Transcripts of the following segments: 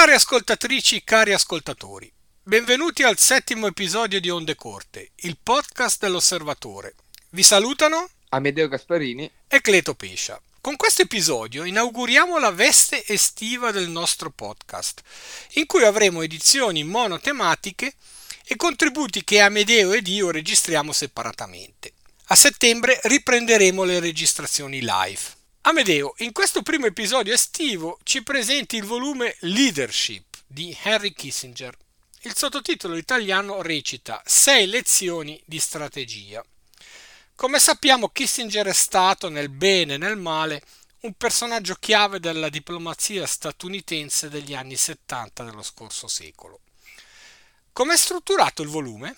Cari ascoltatrici, cari ascoltatori, benvenuti al settimo episodio di Onde Corte, il podcast dell'Osservatore. Vi salutano Amedeo Gasparini e Cleto Pescia. Con questo episodio inauguriamo la veste estiva del nostro podcast, in cui avremo edizioni monotematiche e contributi che Amedeo ed io registriamo separatamente. A settembre riprenderemo le registrazioni live. Amedeo, in questo primo episodio estivo ci presenti il volume Leadership di Henry Kissinger. Il sottotitolo italiano recita Sei lezioni di strategia. Come sappiamo, Kissinger è stato, nel bene e nel male, un personaggio chiave della diplomazia statunitense degli anni 70 dello scorso secolo. Come è strutturato il volume?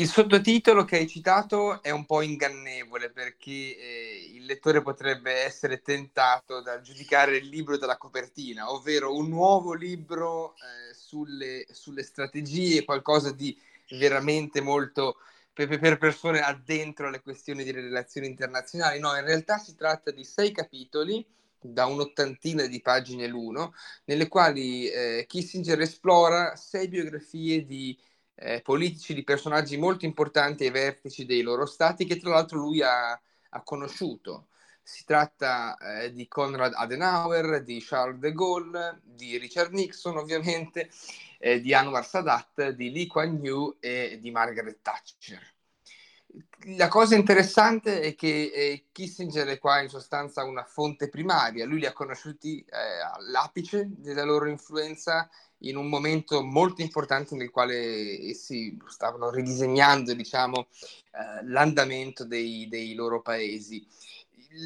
Il sottotitolo che hai citato è un po' ingannevole perché eh, il lettore potrebbe essere tentato dal giudicare il libro dalla copertina, ovvero un nuovo libro eh, sulle, sulle, strategie, qualcosa di veramente molto per, per persone addentro alle questioni di relazioni internazionali. No, in realtà si tratta di sei capitoli da un'ottantina di pagine l'uno, nelle quali eh, Kissinger esplora sei biografie di eh, politici, di personaggi molto importanti ai vertici dei loro stati che tra l'altro lui ha, ha conosciuto. Si tratta eh, di Konrad Adenauer, di Charles de Gaulle, di Richard Nixon ovviamente, eh, di Anwar Sadat, di Lee Kuan Yew e di Margaret Thatcher. La cosa interessante è che eh, Kissinger è qua in sostanza una fonte primaria, lui li ha conosciuti eh, all'apice della loro influenza in un momento molto importante nel quale essi stavano ridisegnando diciamo, eh, l'andamento dei, dei, loro paesi.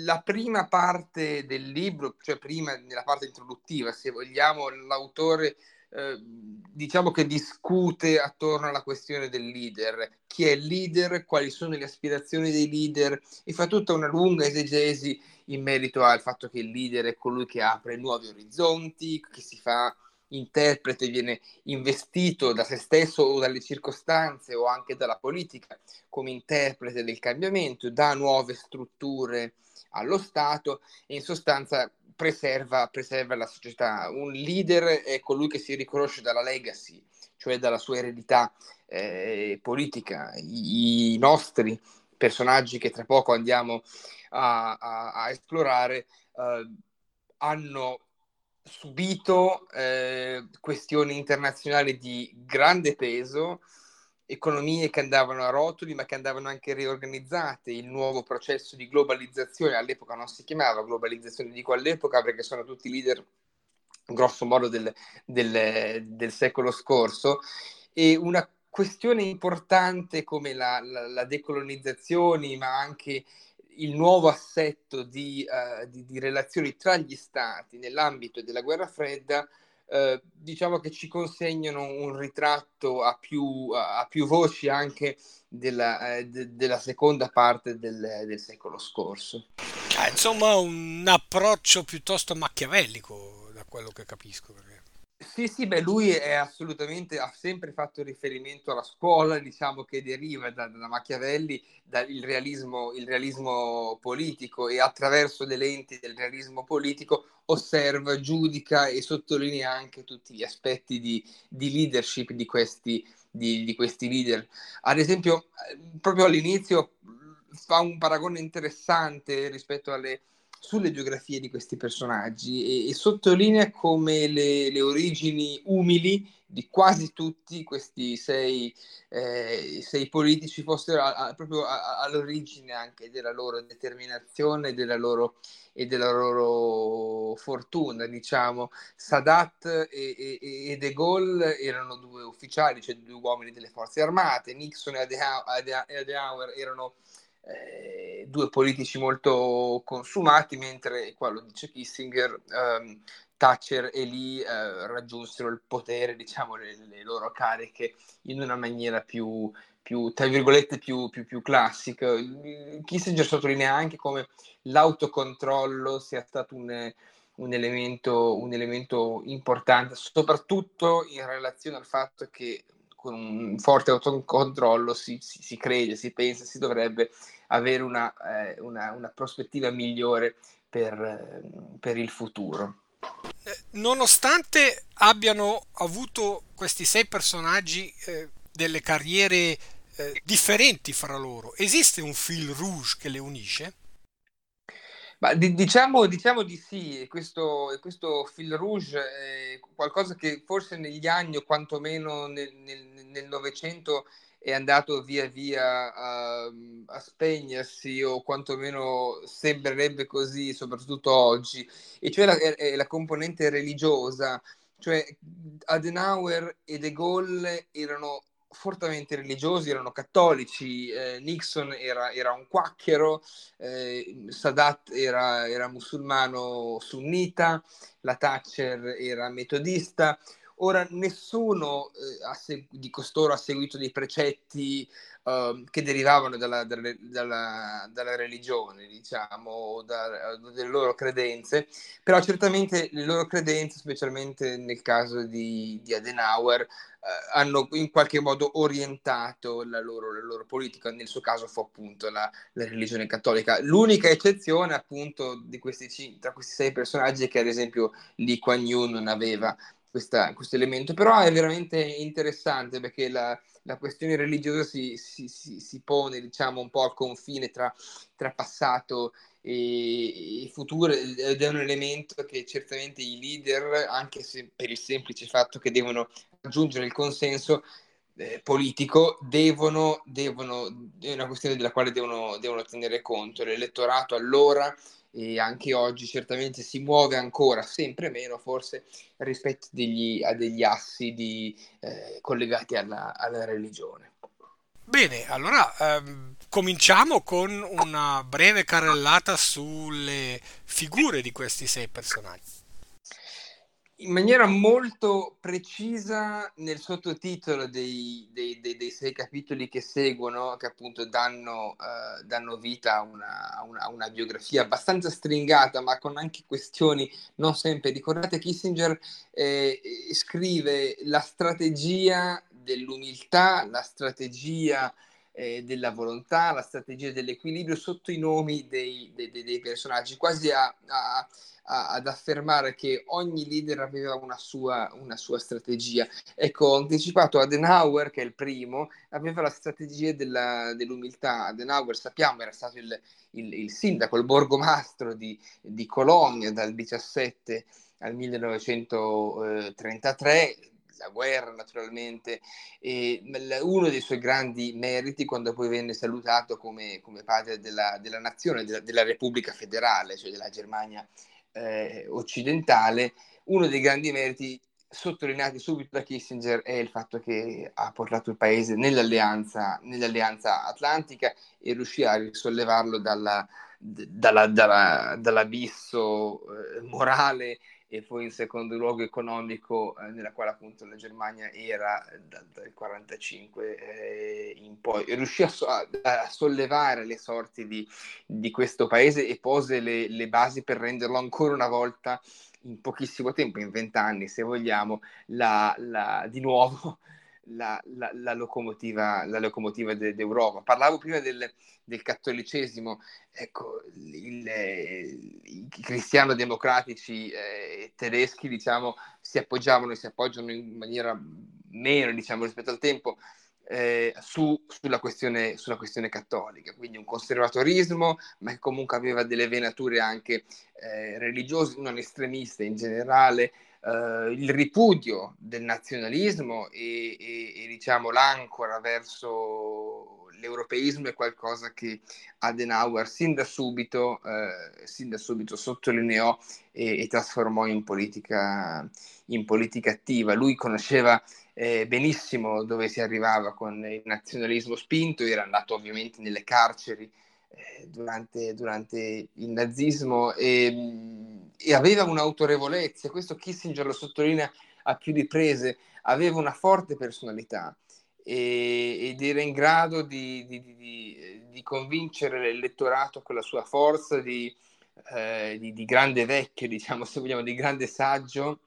La prima parte del libro, cioè prima nella parte introduttiva, se vogliamo, l'autore eh, diciamo che discute attorno alla questione del leader, chi è il leader, quali sono le aspirazioni dei leader e fa tutta una lunga esegesi in merito al fatto che il leader è colui che apre nuovi orizzonti, che si fa interprete viene investito da se stesso o dalle circostanze o anche dalla politica come interprete del cambiamento, dà nuove strutture allo Stato e in sostanza preserva, preserva la società. Un leader è colui che si riconosce dalla legacy, cioè dalla sua eredità eh, politica. I, I, nostri personaggi che tra poco andiamo a, a, a esplorare eh, hanno subito eh, questioni internazionali di grande peso, economie che andavano a rotoli ma che andavano anche riorganizzate, il nuovo processo di globalizzazione, all'epoca non si chiamava globalizzazione, dico all'epoca perché sono tutti leader grosso modo del, del, del secolo scorso, e una questione importante come la, la, la decolonizzazione, ma anche il nuovo assetto di, uh, di, di, relazioni tra gli stati nell'ambito della guerra fredda, uh, diciamo che ci consegnano un ritratto a più, a più voci anche della, uh, de, della seconda parte del, del secolo scorso. Ah, insomma, un approccio piuttosto machiavellico, da quello che capisco. Perché... Sì, sì, beh, lui è assolutamente, ha sempre fatto riferimento alla scuola, diciamo, che deriva da, da Machiavelli, dal realismo, realismo politico e attraverso le lenti del realismo politico osserva, giudica e sottolinea anche tutti gli aspetti di, di leadership di questi, di, di questi leader. Ad esempio, eh, proprio all'inizio fa un paragone interessante rispetto alle sulle biografie di questi personaggi e, e sottolinea come le, le, origini umili di quasi tutti questi sei, eh, sei politici fossero a, a, proprio a, all'origine anche della loro determinazione della loro, e della loro fortuna, diciamo. Sadat e, e, e, De Gaulle erano due ufficiali, cioè due uomini delle forze armate, Nixon e Adenauer erano eh, due politici molto consumati, mentre, qua lo dice Kissinger, ehm, Thatcher e Lee eh, raggiunsero il potere, diciamo, le, le, loro cariche in una maniera più, più tra virgolette, più, più, più classica. Kissinger sottolinea anche come l'autocontrollo sia stato un, un, elemento, un elemento importante, soprattutto in relazione al fatto che con un forte autocontrollo si, si, si crede, si pensa, si dovrebbe avere una, eh, una, una prospettiva migliore per, per, il futuro. Eh, nonostante abbiano avuto questi sei personaggi eh, delle carriere eh, differenti fra loro, esiste un fil rouge che le unisce? Ma diciamo, diciamo, di sì, questo, questo fil rouge è qualcosa che forse negli anni o quantomeno nel Novecento è andato via via a, a, spegnersi o quantomeno sembrerebbe così, soprattutto oggi, e cioè la, è la componente religiosa, cioè Adenauer e De Gaulle erano fortemente religiosi, erano cattolici, eh, Nixon era, era, un quacchero, eh, Sadat era, era, musulmano sunnita, la Thatcher era metodista. Ora, nessuno eh, segu- di costoro ha seguito dei precetti uh, che derivavano dalla, dalla, dalla, religione, diciamo, da, delle loro credenze, però certamente le loro credenze, specialmente nel caso di, di Adenauer, eh, hanno in qualche modo orientato la loro, la loro, politica, nel suo caso fu appunto la, la religione cattolica. L'unica eccezione appunto questi, tra questi sei personaggi è che ad esempio Lee Kuan Yew non aveva questo elemento, però è veramente interessante perché la, la questione religiosa si, si, si, si, pone diciamo un po' al confine tra, tra passato e, e futuro ed è un elemento che certamente i leader, anche se per il semplice fatto che devono raggiungere il consenso eh, politico devono, devono, è una questione della quale devono, devono tenere conto. L'elettorato allora e anche oggi certamente si muove ancora, sempre meno forse, rispetto degli, a degli assi di, eh, collegati alla, alla, religione. Bene, allora ehm, cominciamo con una breve carrellata sulle figure di questi sei personaggi in maniera molto precisa nel sottotitolo dei, dei, dei, dei sei capitoli che seguono, che appunto danno, uh, danno vita a una, una, una, biografia abbastanza stringata, ma con anche questioni non sempre ricordate. Kissinger eh, scrive la strategia dell'umiltà, la strategia eh, della volontà, la strategia dell'equilibrio sotto i nomi dei, dei personaggi, quasi a, a a, ad affermare che ogni leader aveva una sua, una sua strategia. Ecco, ho anticipato Adenauer, che è il primo, aveva la strategia della, dell'umiltà. Adenauer, sappiamo, era stato il, il, il sindaco, il borgomastro di, di Colonia dal 17 al 1933, la guerra naturalmente, e uno dei suoi grandi meriti quando poi venne salutato come, come padre della, della nazione, della, della, Repubblica federale, cioè della Germania eh, occidentale, uno dei grandi meriti sottolineati subito da Kissinger è il fatto che ha portato il paese nell'alleanza, nell'alleanza atlantica e riuscì a risollevarlo dalla, dalla, dalla, dall'abisso eh, morale e poi in secondo luogo economico eh, nella quale appunto la Germania era dal, dal 45 eh, in poi. Riuscì a, a, sollevare le sorti di, di questo paese e pose le, le, basi per renderlo ancora una volta in pochissimo tempo, in vent'anni se vogliamo, la, la, di nuovo la, la, la, locomotiva, la locomotiva de, d'Europa. Parlavo prima del, del cattolicesimo, ecco, il, i cristiano-democratici eh, tedeschi, diciamo, si appoggiavano e si appoggiano in maniera meno, diciamo, rispetto al tempo, eh, su, sulla, questione, sulla, questione, cattolica, quindi un conservatorismo, ma che comunque aveva delle venature anche eh, religiose, non estremiste in generale, Uh, il ripudio del nazionalismo e, e, e, diciamo l'ancora verso l'europeismo è qualcosa che Adenauer sin da subito, uh, sin da subito sottolineò e, e trasformò in politica, in politica, attiva. Lui conosceva eh, benissimo dove si arrivava con il nazionalismo spinto, era andato ovviamente nelle carceri eh, durante, durante, il nazismo e, e, aveva un'autorevolezza, questo Kissinger lo sottolinea a più riprese, aveva una forte personalità e, ed era in grado di, di, di, di, convincere l'elettorato con la sua forza di, eh, grande vecchio, diciamo, se vogliamo, di grande saggio,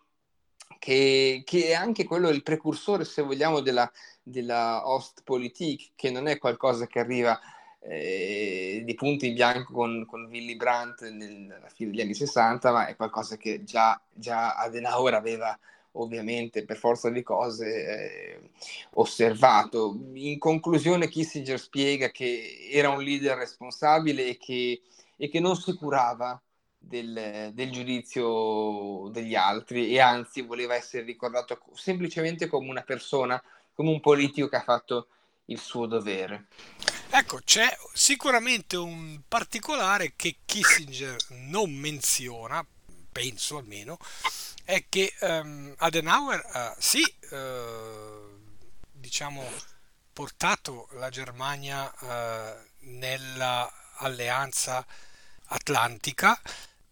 che, che, è anche quello il precursore, se vogliamo, della, della Ostpolitik, che non è qualcosa che arriva eh, di punto in bianco con, con Willy Brandt nella fine degli anni 60, ma è qualcosa che già, già Adenauer aveva ovviamente per forza di cose eh, osservato. In conclusione Kissinger spiega che era un leader responsabile e che, e che non si curava del, del, giudizio degli altri e anzi voleva essere ricordato semplicemente come una persona, come un politico che ha fatto il suo dovere. Ecco, c'è sicuramente un particolare che Kissinger non menziona, penso almeno, è che um, Adenauer ha sì, uh, diciamo, portato la Germania uh, nella alleanza atlantica,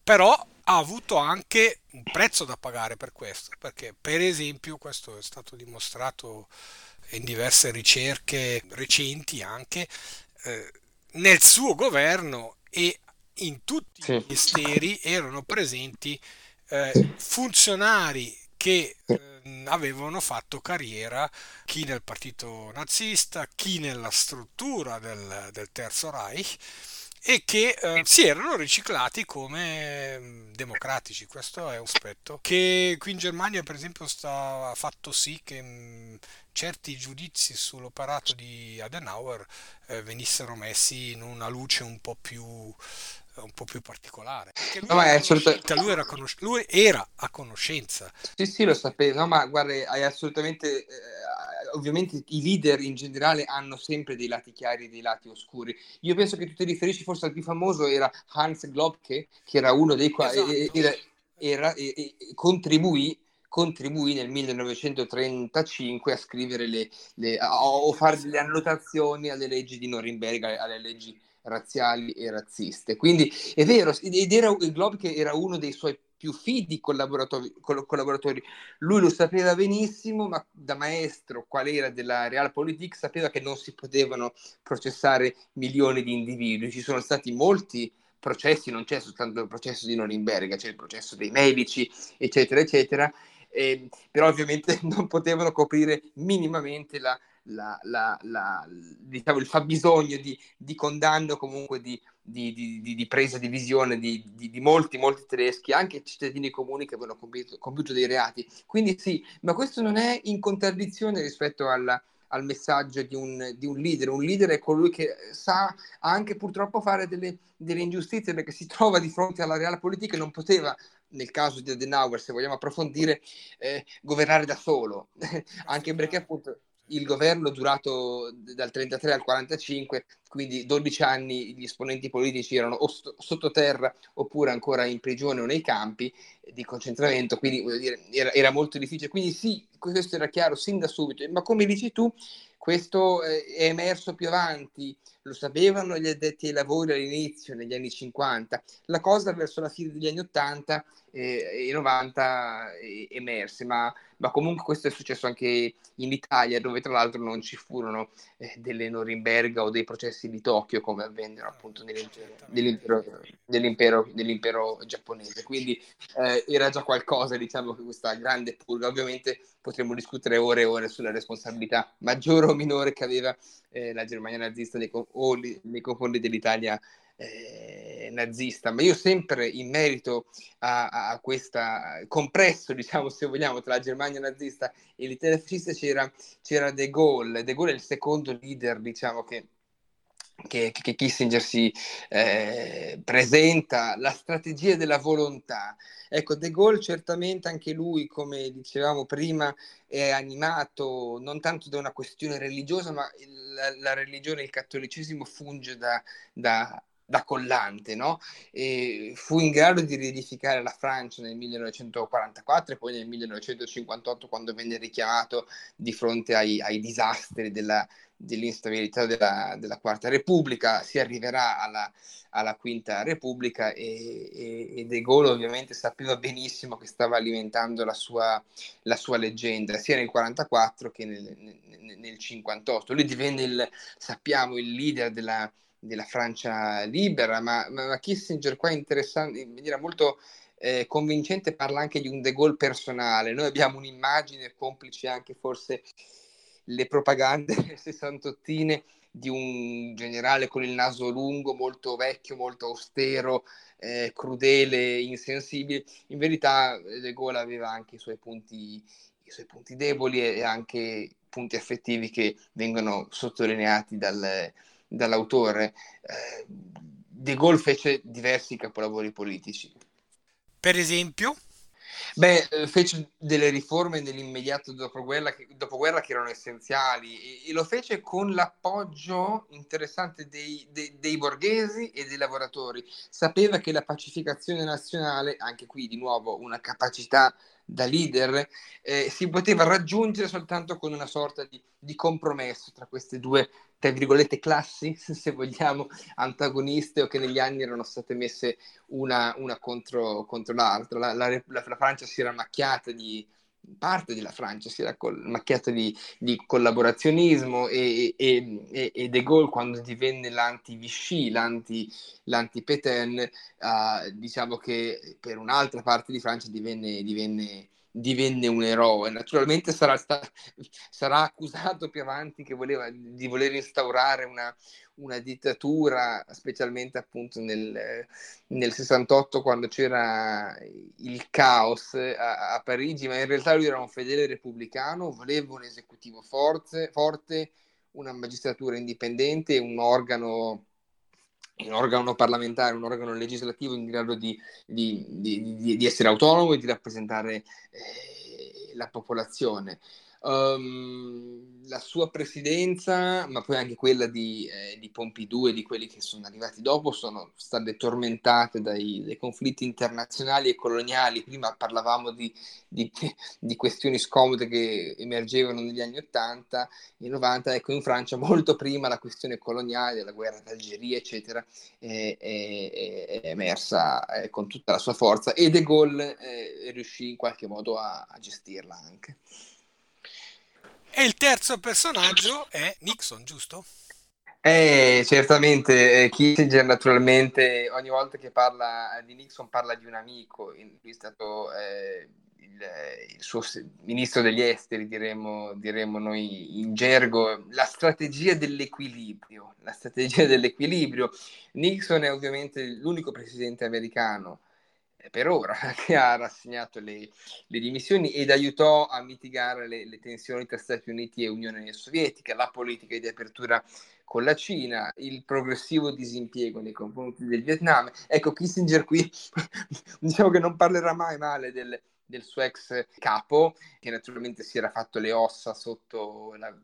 però ha avuto anche un prezzo da pagare per questo, perché per esempio questo è stato dimostrato in diverse ricerche recenti anche, eh, nel suo governo e in tutti sì. i ministeri erano presenti eh, funzionari che eh, avevano fatto carriera, chi nel partito nazista, chi nella struttura del, del Terzo Reich e che eh, si erano riciclati come mm, democratici. Questo è un aspetto che qui in Germania, per esempio, sta, ha fatto sì che mh, mm, certi giudizi sull'operato di Adenauer eh, venissero messi in una luce un po' più un po' più particolare. Lui, no, assolut- lui, era conos- lui, era a conoscenza. Sì, sì, lo sapevo. No, ma guarda, hai assolutamente. Ovviamente i leader in generale hanno sempre dei lati chiari e dei lati oscuri. Io penso che tu ti riferisci forse al più famoso, era Hans Globke, che era uno dei quali esatto. contribuì contribuì nel 1935 a scrivere le, le a, o fare delle annotazioni alle leggi di Norimberga, alle leggi razziali e razziste. Quindi è vero, ed era Glob che era uno dei suoi più fidi collaboratori, collaboratori. Lui lo sapeva benissimo, ma da maestro, qual era della Realpolitik, sapeva che non si potevano processare milioni di individui. Ci sono stati molti processi, non c'è soltanto il processo di Norimberga, c'è il processo dei medici, eccetera, eccetera eh, però ovviamente non potevano coprire minimamente la, la, la, diciamo, il fabbisogno di, di condanna o comunque di, di, di, di, presa di visione di, molti, molti tedeschi, anche cittadini comuni che avevano compiuto, compiuto, dei reati. Quindi sì, ma questo non è in contraddizione rispetto alla, al messaggio di un, di un, leader. Un leader è colui che sa anche purtroppo fare delle, delle ingiustizie perché si trova di fronte alla reale politica e non poteva nel caso di Adenauer, se vogliamo approfondire, eh, governare da solo, anche perché appunto il governo durato dal 33 al 45, quindi 12 anni gli esponenti politici erano o st- sottoterra oppure ancora in prigione o nei campi di concentramento, quindi dire, era, era, molto difficile. Quindi sì, questo era chiaro sin da subito, ma come dici tu, questo eh, è emerso più avanti, lo sapevano gli addetti ai lavori all'inizio, negli anni 50. La cosa verso la fine degli anni 80 eh, e 90 eh, emerse, ma, ma, comunque questo è successo anche in Italia, dove tra l'altro non ci furono eh, delle Norimberga o dei processi di Tokyo come avvennero appunto nell'impero, nell'impero, nell'impero, nell'impero giapponese. Quindi eh, era già qualcosa, diciamo, che questa grande purga. Ovviamente potremmo discutere ore e ore sulla responsabilità maggiore o minore che aveva eh, la Germania nazista nei, o li, nei confronti dell'Italia eh, nazista, ma io sempre in merito a, a questa compresso, diciamo se vogliamo, tra la Germania nazista e l'Italia fascista c'era, c'era De Gaulle. De Gaulle è il secondo leader, diciamo, che che, che, Kissinger si eh, presenta, la strategia della volontà. Ecco, De Gaulle certamente anche lui, come dicevamo prima, è animato non tanto da una questione religiosa, ma la, la religione, il cattolicesimo funge da, da da collante, no? E fu in grado di riedificare la Francia nel 1944 e poi nel 1958 quando venne richiamato di fronte ai, ai disastri della, dell'instabilità della, della, Quarta Repubblica, si arriverà alla, alla Quinta Repubblica e, e, e, De Gaulle ovviamente sapeva benissimo che stava alimentando la sua, la sua leggenda sia nel 1944 che nel, nel, nel 58. Lui divenne, il, sappiamo, il leader della, della Francia libera, ma, ma, Kissinger qua interessante, in maniera molto eh, convincente parla anche di un De Gaulle personale. Noi abbiamo un'immagine complice anche forse le propagande sessantottine di un generale con il naso lungo, molto vecchio, molto austero, eh, crudele, insensibile. In verità De Gaulle aveva anche i suoi punti, i suoi punti deboli e anche punti affettivi che vengono sottolineati dal, dall'autore. Eh, De Gaulle fece diversi capolavori politici. Per esempio? Beh, eh, fece delle riforme nell'immediato dopoguerra che, dopoguerra che erano essenziali e, e, lo fece con l'appoggio interessante dei, dei, dei, borghesi e dei lavoratori. Sapeva che la pacificazione nazionale, anche qui di nuovo una capacità da leader, eh, si poteva raggiungere soltanto con una sorta di, di compromesso tra queste due tra virgolette classi, se vogliamo, antagoniste o che negli anni erano state messe una, una contro, contro, l'altra. La, la, la, la, Francia si era macchiata di parte della Francia si era col, macchiata di, di collaborazionismo e, e, e, De Gaulle quando divenne l'anti-Vichy, l'anti, l'anti-Pétain, uh, diciamo che per un'altra parte di Francia divenne, divenne divenne un eroe. Naturalmente sarà, sta- sarà accusato più avanti che voleva, di voler instaurare una, una dittatura, specialmente appunto nel, nel, 68 quando c'era il caos a, a, Parigi, ma in realtà lui era un fedele repubblicano, voleva un esecutivo forte, forte una magistratura indipendente, un organo un organo parlamentare, un organo legislativo in grado di, di, di, di essere autonomo e di rappresentare eh, la popolazione. Um, la sua presidenza, ma poi anche quella di, eh, di, Pompidou e di quelli che sono arrivati dopo, sono state tormentate dai, dai conflitti internazionali e coloniali. Prima parlavamo di, di, di, questioni scomode che emergevano negli anni 80 e 90. Ecco, in Francia molto prima la questione coloniale, la guerra d'Algeria, eccetera, è, è, è emersa eh, con tutta la sua forza e De Gaulle eh, riuscì in qualche modo a, a gestirla anche. E il terzo personaggio è Nixon, giusto? Eh, certamente, eh, Kissinger naturalmente ogni volta che parla di Nixon parla di un amico, lui è stato eh, il, il, suo ministro degli esteri, diremmo, diremmo noi in gergo, la strategia dell'equilibrio, la strategia dell'equilibrio. Nixon è ovviamente l'unico presidente americano per ora che ha rassegnato le, le, dimissioni ed aiutò a mitigare le, le, tensioni tra Stati Uniti e Unione Sovietica, la politica di apertura con la Cina, il progressivo disimpiego nei confronti del Vietnam. Ecco, Kissinger qui diciamo che non parlerà mai male del, del suo ex capo, che naturalmente si era fatto le ossa sotto la,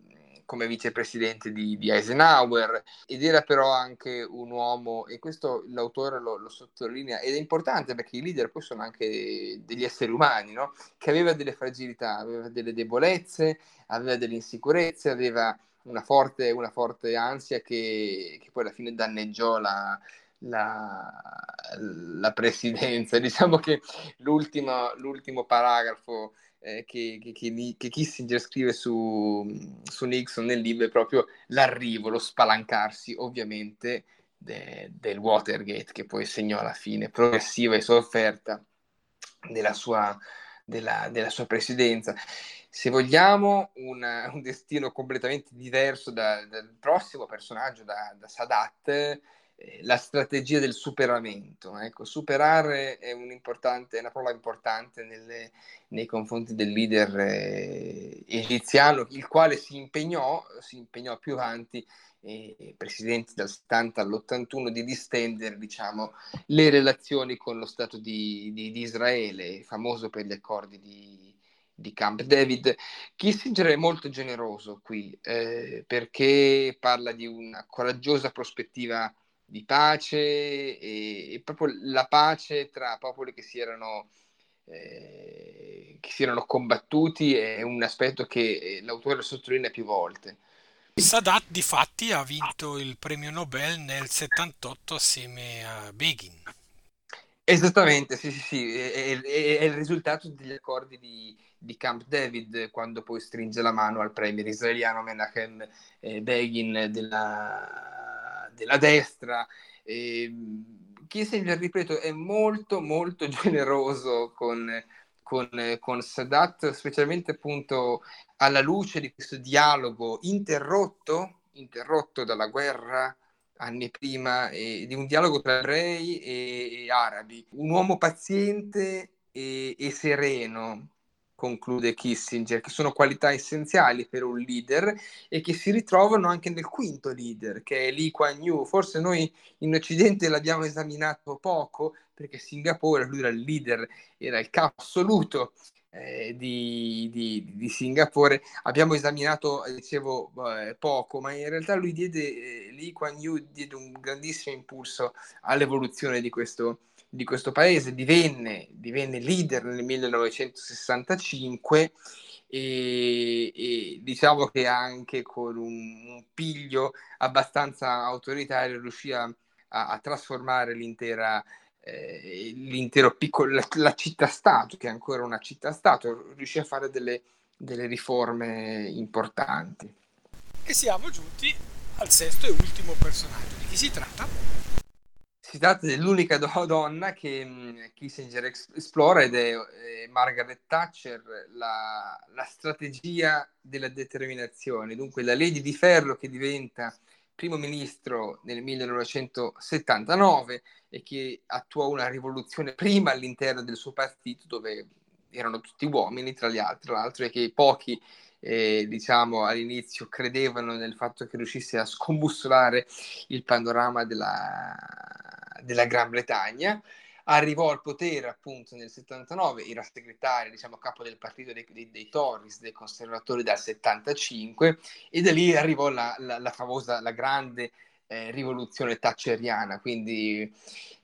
come vicepresidente di, di, Eisenhower ed era però anche un uomo, e questo l'autore lo, lo, sottolinea, ed è importante perché i leader poi sono anche degli esseri umani, no? che aveva delle fragilità, aveva delle debolezze, aveva delle insicurezze, aveva una forte, una forte ansia che, che poi alla fine danneggiò la, la, la, presidenza. Diciamo che l'ultimo, l'ultimo paragrafo eh, che, che, che, Kissinger scrive su, su, Nixon nel libro è proprio l'arrivo, lo spalancarsi ovviamente de, del Watergate che poi segnò la fine progressiva e sofferta della sua, della, della sua presidenza. Se vogliamo un, un destino completamente diverso da, dal prossimo personaggio, da, da Sadat, la strategia del superamento. Ecco, superare è, un è una parola importante nelle, nei confronti del leader eh, egiziano, il quale si impegnò, si impegnò più avanti, eh, presidente dal 70 all'81, di distendere diciamo, le relazioni con lo Stato di, di, di Israele, famoso per gli accordi di, di Camp David. Kissinger è molto generoso qui eh, perché parla di una coraggiosa prospettiva di pace e, e, proprio la pace tra popoli che si erano, eh, che si erano combattuti è un aspetto che eh, l'autore sottolinea più volte. Sadat di fatti ha vinto il premio Nobel nel 78 assieme a Begin. Esattamente, sì, sì, sì, è, è, è il risultato degli accordi di, di, Camp David quando poi stringe la mano al premier israeliano Menachem eh, Begin della, della destra. Eh, Kissinger, ripeto, è molto molto generoso con, con, con Sadat, specialmente appunto alla luce di questo dialogo interrotto interrotto dalla guerra anni prima, e di un dialogo tra ebrei e, e arabi. Un uomo paziente e, e sereno, conclude Kissinger, che sono qualità essenziali per un leader e che si ritrovano anche nel quinto leader, che è Lee Kuan Yew. Forse noi in Occidente l'abbiamo esaminato poco, perché Singapore, lui era il leader, era il capo assoluto eh, di, di, di, Singapore. Abbiamo esaminato, dicevo, eh, poco, ma in realtà lui diede, eh, Lee Kuan Yew diede un grandissimo impulso all'evoluzione di questo, di questo paese, divenne, divenne leader nel 1965 e, e, diciamo che anche con un, un piglio abbastanza autoritario riuscì a, a, a trasformare l'intera eh, l'intero piccolo, la, la città-stato, che è ancora una città-stato, riuscì a fare delle, delle riforme importanti. E siamo giunti al sesto e ultimo personaggio. Di chi si tratta? Si tratta dell'unica do- donna che mh, Kissinger es- esplora ed è eh, Margaret Thatcher, la, la, strategia della determinazione, dunque la Lady di Ferro che diventa primo ministro nel 1979 e che attuò una rivoluzione prima all'interno del suo partito dove erano tutti uomini tra gli altri, tra l'altro e che pochi eh, diciamo all'inizio credevano nel fatto che riuscisse a scombussolare il panorama della, della Gran Bretagna arrivò al potere appunto nel 79, era segretario, diciamo capo del partito dei, dei, dei Tories, dei conservatori dal 75 e da lì arrivò la, la, la famosa, la grande eh, rivoluzione thatcheriana, quindi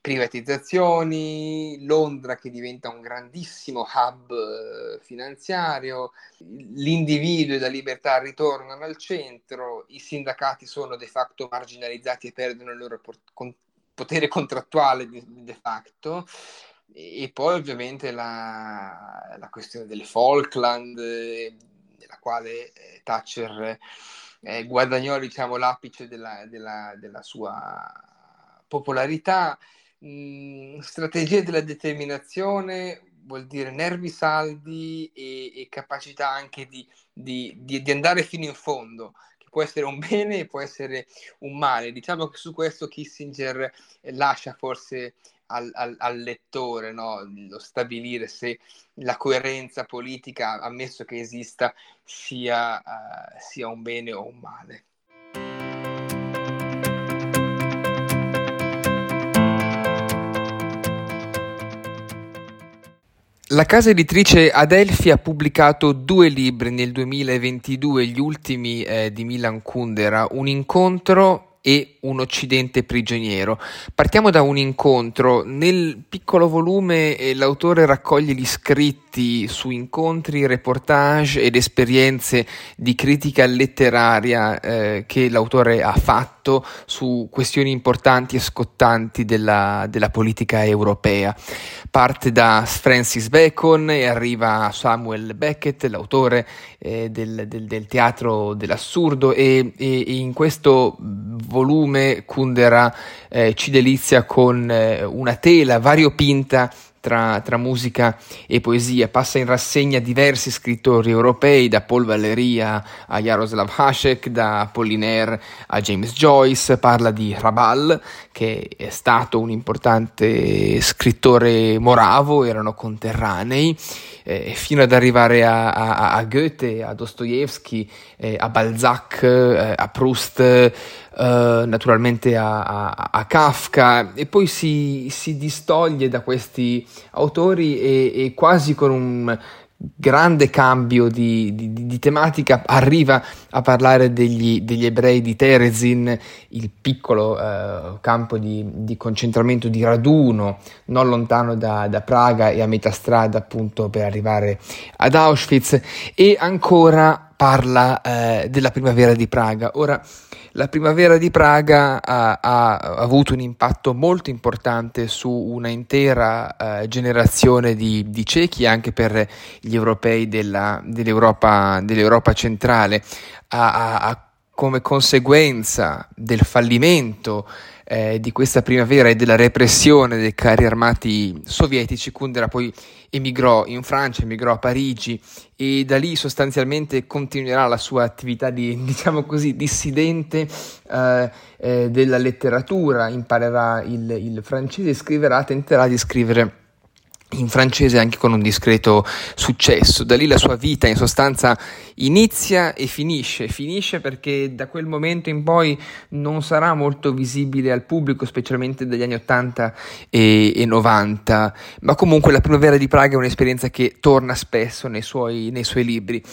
privatizzazioni, Londra che diventa un grandissimo hub eh, finanziario, l'individuo e la libertà ritornano al centro, i sindacati sono de facto marginalizzati e perdono il loro por- potere contrattuale di, de facto e poi ovviamente la, la questione delle Falkland, nella quale eh, Thatcher eh, guadagnò diciamo, l'apice della, della, della sua popolarità. Mm, strategia della determinazione vuol dire nervi saldi e, e capacità anche di, di, di, di, andare fino in fondo, può essere un bene e può essere un male. Diciamo che su questo Kissinger lascia forse al, al, al lettore no? lo stabilire se la coerenza politica, ammesso che esista, sia, uh, sia un bene o un male. La casa editrice Adelphi ha pubblicato due libri nel 2022, gli ultimi eh, di Milan Kundera, Un incontro e un Occidente prigioniero. Partiamo da un incontro. Nel piccolo volume eh, l'autore raccoglie gli scritti su incontri, reportage ed esperienze di critica letteraria eh, che l'autore ha fatto su questioni importanti e scottanti della, della politica europea. Parte da Francis Bacon e arriva Samuel Beckett, l'autore eh, del, del, del, teatro dell'assurdo, e, e, in questo volume Kundera eh, ci delizia con eh, una tela variopinta tra, tra, musica e poesia. Passa in rassegna diversi scrittori europei, da Paul Valeria a Jaroslav Hasek, da Apollinaire a James Joyce. Parla di Rabal, che è stato un importante scrittore moravo, erano conterranei, eh, fino ad arrivare a, a, a Goethe, a Dostoevsky, eh, a Balzac, eh, a Proust. Uh, naturalmente a, a, a, Kafka e poi si, si distoglie da questi autori e, e quasi con un grande cambio di, di, di, tematica arriva a parlare degli, degli ebrei di Terezin, il piccolo eh, campo di, di, concentramento di raduno non lontano da, da, Praga e a metà strada appunto per arrivare ad Auschwitz e ancora parla eh, della primavera di Praga. Ora, la primavera di Praga ha, ha, avuto un impatto molto importante su una intera eh, generazione di, di, cechi, anche per gli europei della, dell'Europa, dell'Europa centrale. Ha, ha, come conseguenza del fallimento eh, di questa primavera e della repressione dei carri armati sovietici, Kundera poi emigrò in Francia, emigrò a Parigi e da lì sostanzialmente continuerà la sua attività di, diciamo così, dissidente eh, eh, della letteratura, imparerà il, il francese, scriverà, tenterà di scrivere in francese anche con un discreto successo. Da lì la sua vita in sostanza inizia e finisce. Finisce perché da quel momento in poi non sarà molto visibile al pubblico, specialmente dagli anni 80 e, e 90, ma comunque la primavera di Praga è un'esperienza che torna spesso nei suoi, nei suoi libri.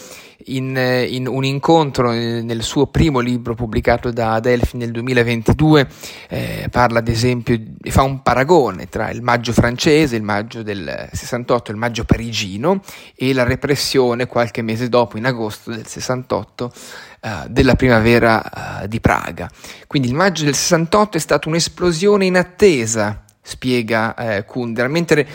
In, in, un incontro nel suo primo libro pubblicato da Adelphi nel 2022 eh, parla ad esempio, fa un paragone tra il maggio francese, il maggio del 68, il maggio parigino, e la repressione qualche mese dopo, in agosto del 68, uh, eh, della primavera uh, di Praga. Quindi il maggio del 68 è stata un'esplosione inattesa, spiega uh, Kundera, mentre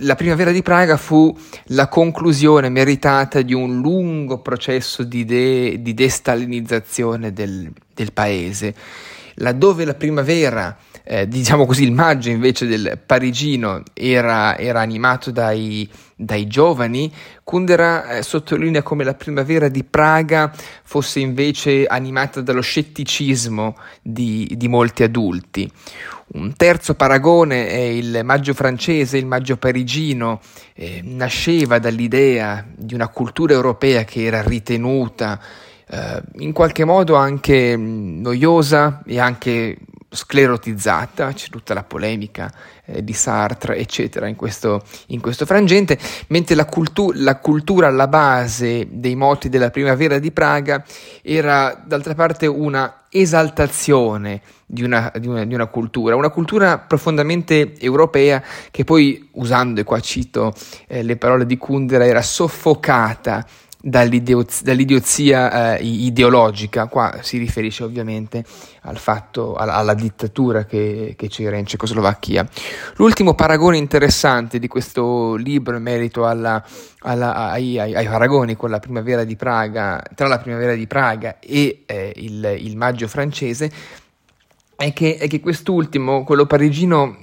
la primavera di Praga fu la conclusione meritata di un lungo processo di, de- di destalinizzazione del, del paese. Laddove la primavera eh, diciamo così, il maggio invece del parigino era, era animato dai, dai, giovani, Kundera eh, sottolinea come la primavera di Praga fosse invece animata dallo scetticismo di, di molti adulti. Un terzo paragone è il maggio francese, il maggio parigino, eh, nasceva dall'idea di una cultura europea che era ritenuta eh, in qualche modo anche noiosa e anche sclerotizzata, c'è tutta la polemica eh, di Sartre, eccetera, in questo, in questo frangente, mentre la, cultu- la, cultura alla base dei moti della primavera di Praga era d'altra parte una esaltazione di una, di, una, di una, cultura, una cultura profondamente europea che poi, usando, e qua cito eh, le parole di Kundera, era soffocata dall'idiozia eh, ideologica, qua si riferisce ovviamente al fatto, alla, alla dittatura che, che, c'era in Cecoslovacchia. L'ultimo paragone interessante di questo libro in merito alla, alla, ai, ai, ai, paragoni con la primavera di Praga, tra la primavera di Praga e eh, il, il maggio francese, è che, è che quest'ultimo, quello parigino,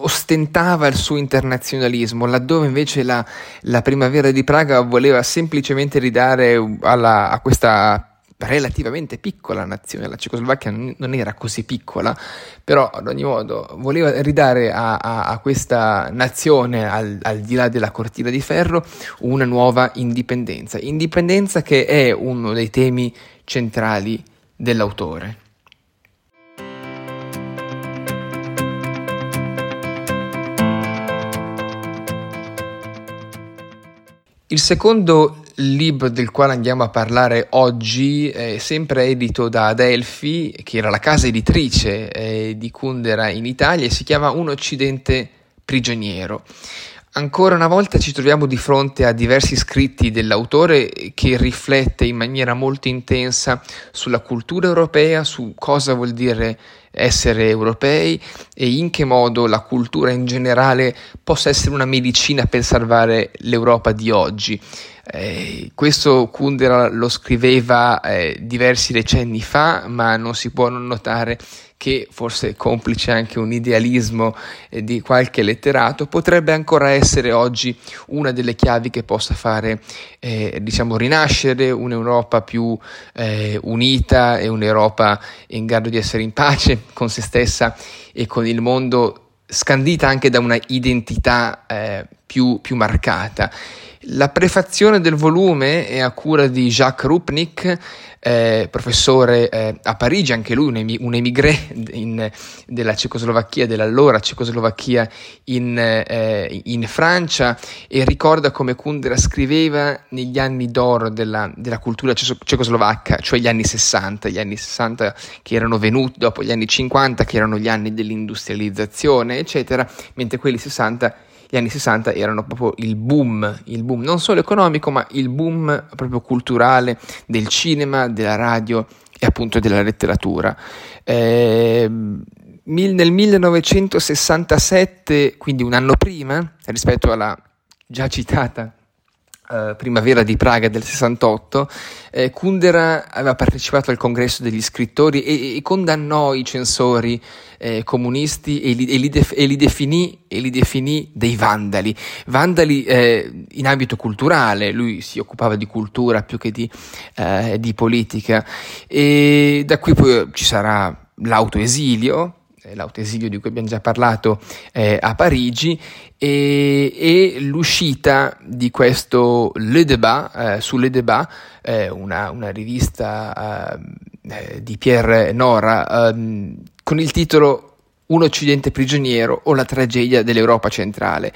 ostentava il suo internazionalismo, laddove invece la, la primavera di Praga voleva semplicemente ridare alla, a questa relativamente piccola nazione, la Cecoslovacchia non era così piccola, però ad ogni modo voleva ridare a, a, a questa nazione, al, al, di là della cortina di ferro, una nuova indipendenza, indipendenza che è uno dei temi centrali dell'autore. Il secondo libro del quale andiamo a parlare oggi è sempre edito da Adelphi, che era la casa editrice eh, di Kundera in Italia, e si chiama Un Occidente prigioniero. Ancora una volta ci troviamo di fronte a diversi scritti dell'autore che riflette in maniera molto intensa sulla cultura europea, su cosa vuol dire essere europei e in che modo la cultura in generale possa essere una medicina per salvare l'Europa di oggi. Eh, questo Kundera lo scriveva eh, diversi decenni fa, ma non si può non notare che forse complice anche un idealismo eh, di qualche letterato, potrebbe ancora essere oggi una delle chiavi che possa fare, eh, diciamo, rinascere un'Europa più eh, unita e un'Europa in grado di essere in pace con se stessa e con il mondo, scandita anche da una identità eh, più, più marcata. La prefazione del volume è a cura di Jacques Rupnik, eh, professore eh, a Parigi, anche lui un, emi- un emigré in, della Cecoslovacchia, dell'allora Cecoslovacchia in, eh, in, Francia e ricorda come Kundera scriveva negli anni d'oro della, della cultura cecoslovacca, cioè gli anni 60, gli anni 60 che erano venuti dopo gli anni 50, che erano gli anni dell'industrializzazione, eccetera, mentre quelli 60 gli anni 60 erano proprio il boom, il boom non solo economico, ma il boom proprio culturale del cinema, della radio e appunto della letteratura. Eh, nel 1967, quindi un anno prima rispetto alla già citata Uh, primavera di Praga del 68, eh, Kundera aveva partecipato al congresso degli scrittori e, e condannò i censori eh, comunisti e li, e, li def, li definì, e, li, definì, dei vandali, vandali eh, in ambito culturale, lui si occupava di cultura più che di, eh, di politica. E da qui poi ci sarà l'autoesilio, eh, l'autoesilio di cui abbiamo già parlato eh, a Parigi e, e, l'uscita di questo Le Débat eh, su Le Débat, eh, una, una, rivista eh, di Pierre Nora ehm, con il titolo Un Occidente prigioniero o la tragedia dell'Europa centrale.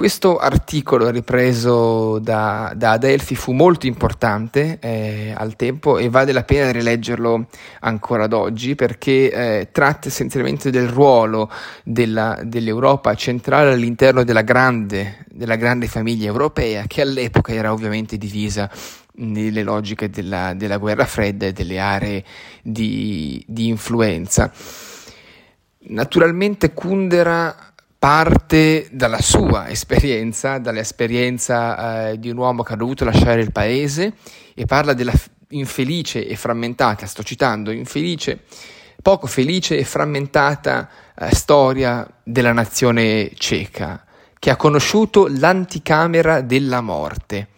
Questo articolo ripreso da, da Adelphi fu molto importante eh, al tempo e vale la pena rileggerlo ancora ad oggi perché eh, tratta essenzialmente del ruolo della, dell'Europa centrale all'interno della grande, della grande famiglia europea che all'epoca era ovviamente divisa nelle logiche della, della guerra fredda e delle aree di, di influenza. Naturalmente Kundera parte dalla sua esperienza, dall'esperienza eh, di un uomo che ha dovuto lasciare il paese e parla della infelice e frammentata, sto citando, infelice, poco felice e frammentata eh, storia della nazione ceca, che ha conosciuto l'anticamera della morte.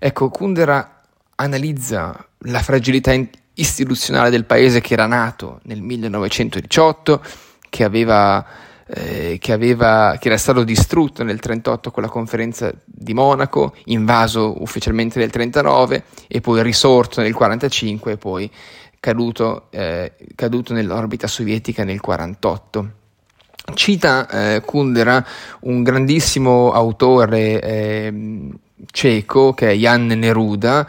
Ecco, Kundera analizza la fragilità istituzionale del paese che era nato nel 1918, che aveva eh, che, aveva, che, era stato distrutto nel 1938 con la conferenza di Monaco, invaso ufficialmente nel 1939 e poi risorto nel 1945 e poi caduto, eh, caduto nell'orbita sovietica nel 1948. Cita eh, Kundera un grandissimo autore eh, ceco che è Jan Neruda,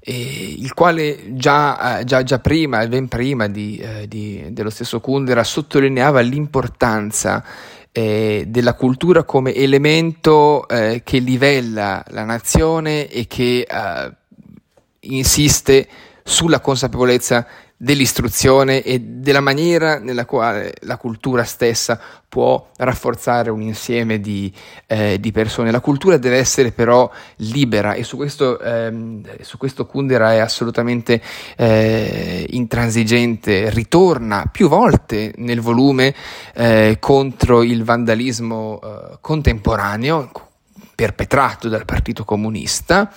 eh, il quale già, già, già, prima, ben prima di, eh, di, dello stesso Kundera, sottolineava l'importanza eh, della cultura come elemento eh, che livella la nazione e che eh, insiste sulla consapevolezza dell'istruzione e della maniera nella quale la cultura stessa può rafforzare un insieme di, eh, di persone. La cultura deve essere però libera e su questo, ehm, su questo Kundera è assolutamente eh, intransigente, ritorna più volte nel volume eh, contro il vandalismo eh, contemporaneo perpetrato dal Partito Comunista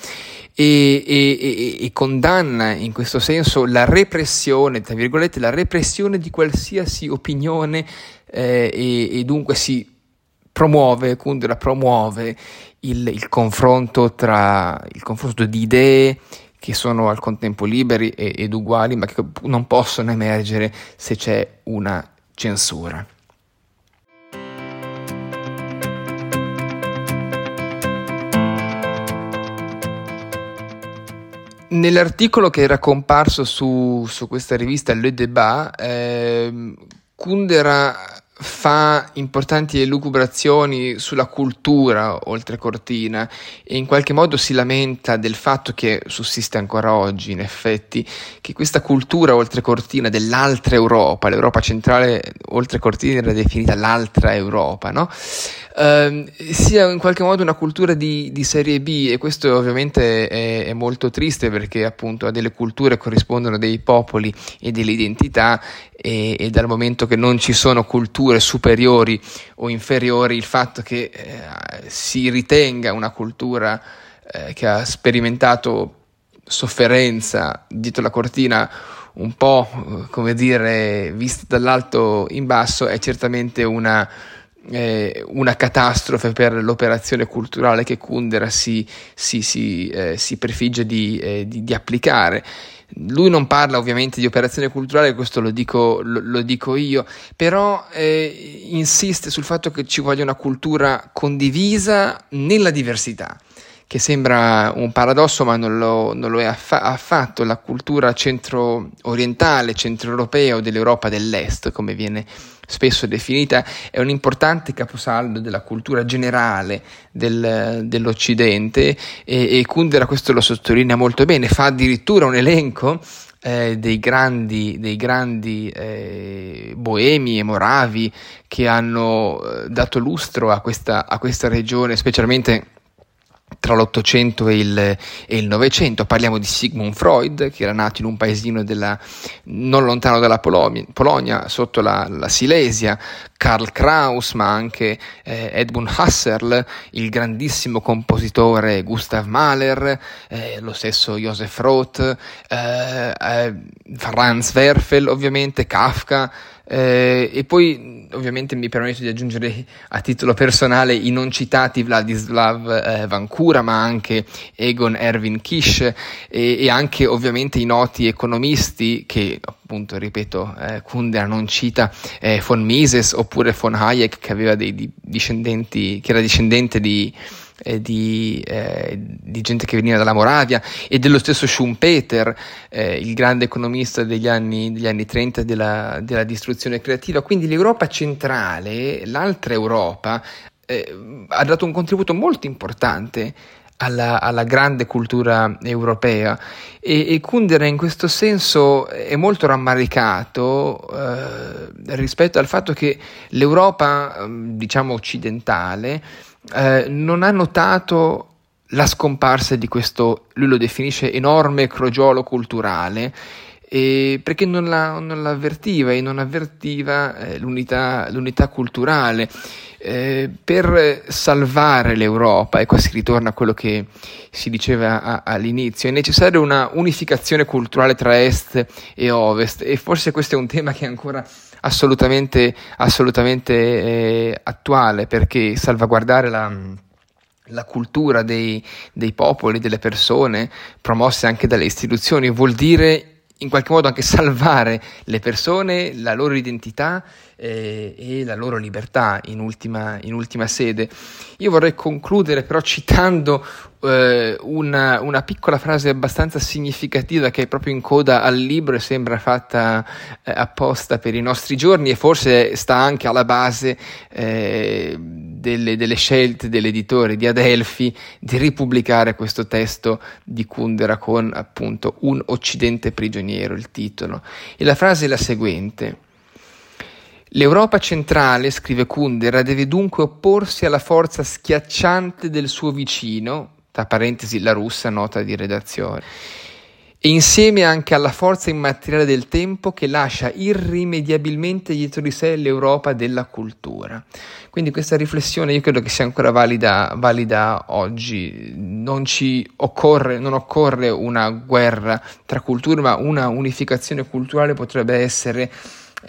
e, e, e, condanna in questo senso la repressione, tra virgolette, la repressione di qualsiasi opinione eh, e, dunque si promuove, Kundera promuove il, il, confronto tra il confronto di idee che sono al contempo liberi ed uguali, ma che non possono emergere se c'è una censura. Nell'articolo che era comparso su, su questa rivista Le Débat, eh, Kundera fa importanti elucubrazioni sulla cultura oltre Cortina e in qualche modo si lamenta del fatto che sussiste ancora oggi, in effetti, che questa cultura oltre Cortina dell'altra Europa, l'Europa centrale oltre Cortina era definita l'altra Europa, no? Uh, sia in qualche modo una cultura di, di serie B e questo ovviamente è, è, molto triste perché appunto a delle culture corrispondono dei popoli e delle identità e, e dal momento che non ci sono culture superiori o inferiori il fatto che eh, si ritenga una cultura eh, che ha sperimentato sofferenza dietro la cortina un po' come dire vista dall'alto in basso è certamente una eh, una catastrofe per l'operazione culturale che Kundera si, si, si, eh, si prefigge di, eh, di, di, applicare. Lui non parla ovviamente di operazione culturale, questo lo dico, lo, lo dico io, però eh, insiste sul fatto che ci voglia una cultura condivisa nella diversità che sembra un paradosso ma non lo, non lo è affa- affatto, la cultura centro-orientale, centro-europea o dell'Europa dell'Est, come viene spesso definita, è un importante caposaldo della cultura generale del, dell'Occidente e, e Kundera questo lo sottolinea molto bene, fa addirittura un elenco eh, dei grandi, dei grandi eh, boemi e moravi che hanno eh, dato lustro a questa, a questa regione, specialmente tra l'Ottocento e il, Novecento. Parliamo di Sigmund Freud, che era nato in un paesino della, non lontano dalla Polonia, Polonia sotto la, la, Silesia, Karl Kraus, ma anche eh, Edmund Husserl, il grandissimo compositore Gustav Mahler, eh, lo stesso Joseph Roth, eh, eh Franz Werfel, ovviamente Kafka, eh, e poi ovviamente mi permetto di aggiungere a titolo personale i non citati Vladislav eh, Vancura, ma anche Egon Erwin Kisch e, e, anche ovviamente i noti economisti che appunto, ripeto, eh, Kundera non cita eh, von Mises oppure von Hayek che aveva dei, dei discendenti, che era discendente di di, eh, di, gente che veniva dalla Moravia e dello stesso Schumpeter, eh, il grande economista degli anni, degli anni 30 della, della, distruzione creativa. Quindi l'Europa centrale, l'altra Europa, eh, ha dato un contributo molto importante alla, alla, grande cultura europea e, e, Kundera in questo senso è molto rammaricato eh, rispetto al fatto che l'Europa diciamo occidentale eh, non ha notato la scomparsa di questo, lui lo definisce enorme crogiolo culturale, eh, perché non, la, non l'avvertiva e non avvertiva eh, l'unità, l'unità, culturale. Eh, per salvare l'Europa, e qua si ritorna a quello che si diceva a, all'inizio, è necessaria una unificazione culturale tra est e ovest e forse questo è un tema che ancora assolutamente, assolutamente eh, attuale perché salvaguardare la, la cultura dei, dei popoli, delle persone, promosse anche dalle istituzioni, vuol dire in qualche modo anche salvare le persone, la loro identità eh, e la loro libertà in ultima, in ultima, sede. Io vorrei concludere però citando eh, una, una, piccola frase abbastanza significativa che è proprio in coda al libro e sembra fatta eh, apposta per i nostri giorni e forse sta anche alla base eh, delle, delle, scelte dell'editore di Adelphi di ripubblicare questo testo di Kundera con appunto un Occidente prigioniero, il titolo. E la frase è la seguente. L'Europa centrale, scrive Kundera, deve dunque opporsi alla forza schiacciante del suo vicino, tra parentesi la russa nota di redazione, e insieme anche alla forza immateriale del tempo che lascia irrimediabilmente dietro di sé l'Europa della cultura. Quindi questa riflessione io credo che sia ancora valida, valida oggi, non, occorre, non occorre una guerra tra culture, ma una unificazione culturale potrebbe essere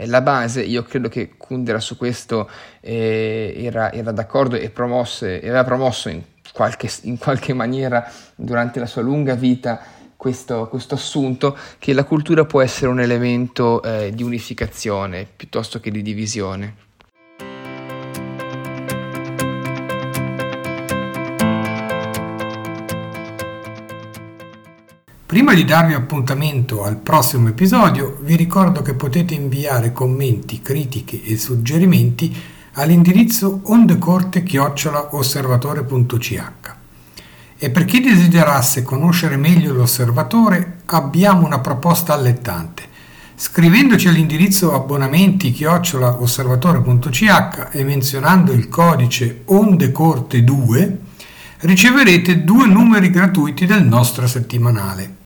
la base, io credo che Kundera su questo eh, era, era, d'accordo e promosse, aveva promosso in qualche, in qualche, maniera durante la sua lunga vita questo, questo, assunto che la cultura può essere un elemento eh, di unificazione piuttosto che di divisione. Prima di darvi appuntamento al prossimo episodio, vi ricordo che potete inviare commenti, critiche e suggerimenti all'indirizzo ondecorte-osservatore.ch. E per chi desiderasse conoscere meglio l'osservatore, abbiamo una proposta allettante. Scrivendoci all'indirizzo abbonamenti-osservatore.ch e menzionando il codice ondecorte2, riceverete due numeri gratuiti del nostro settimanale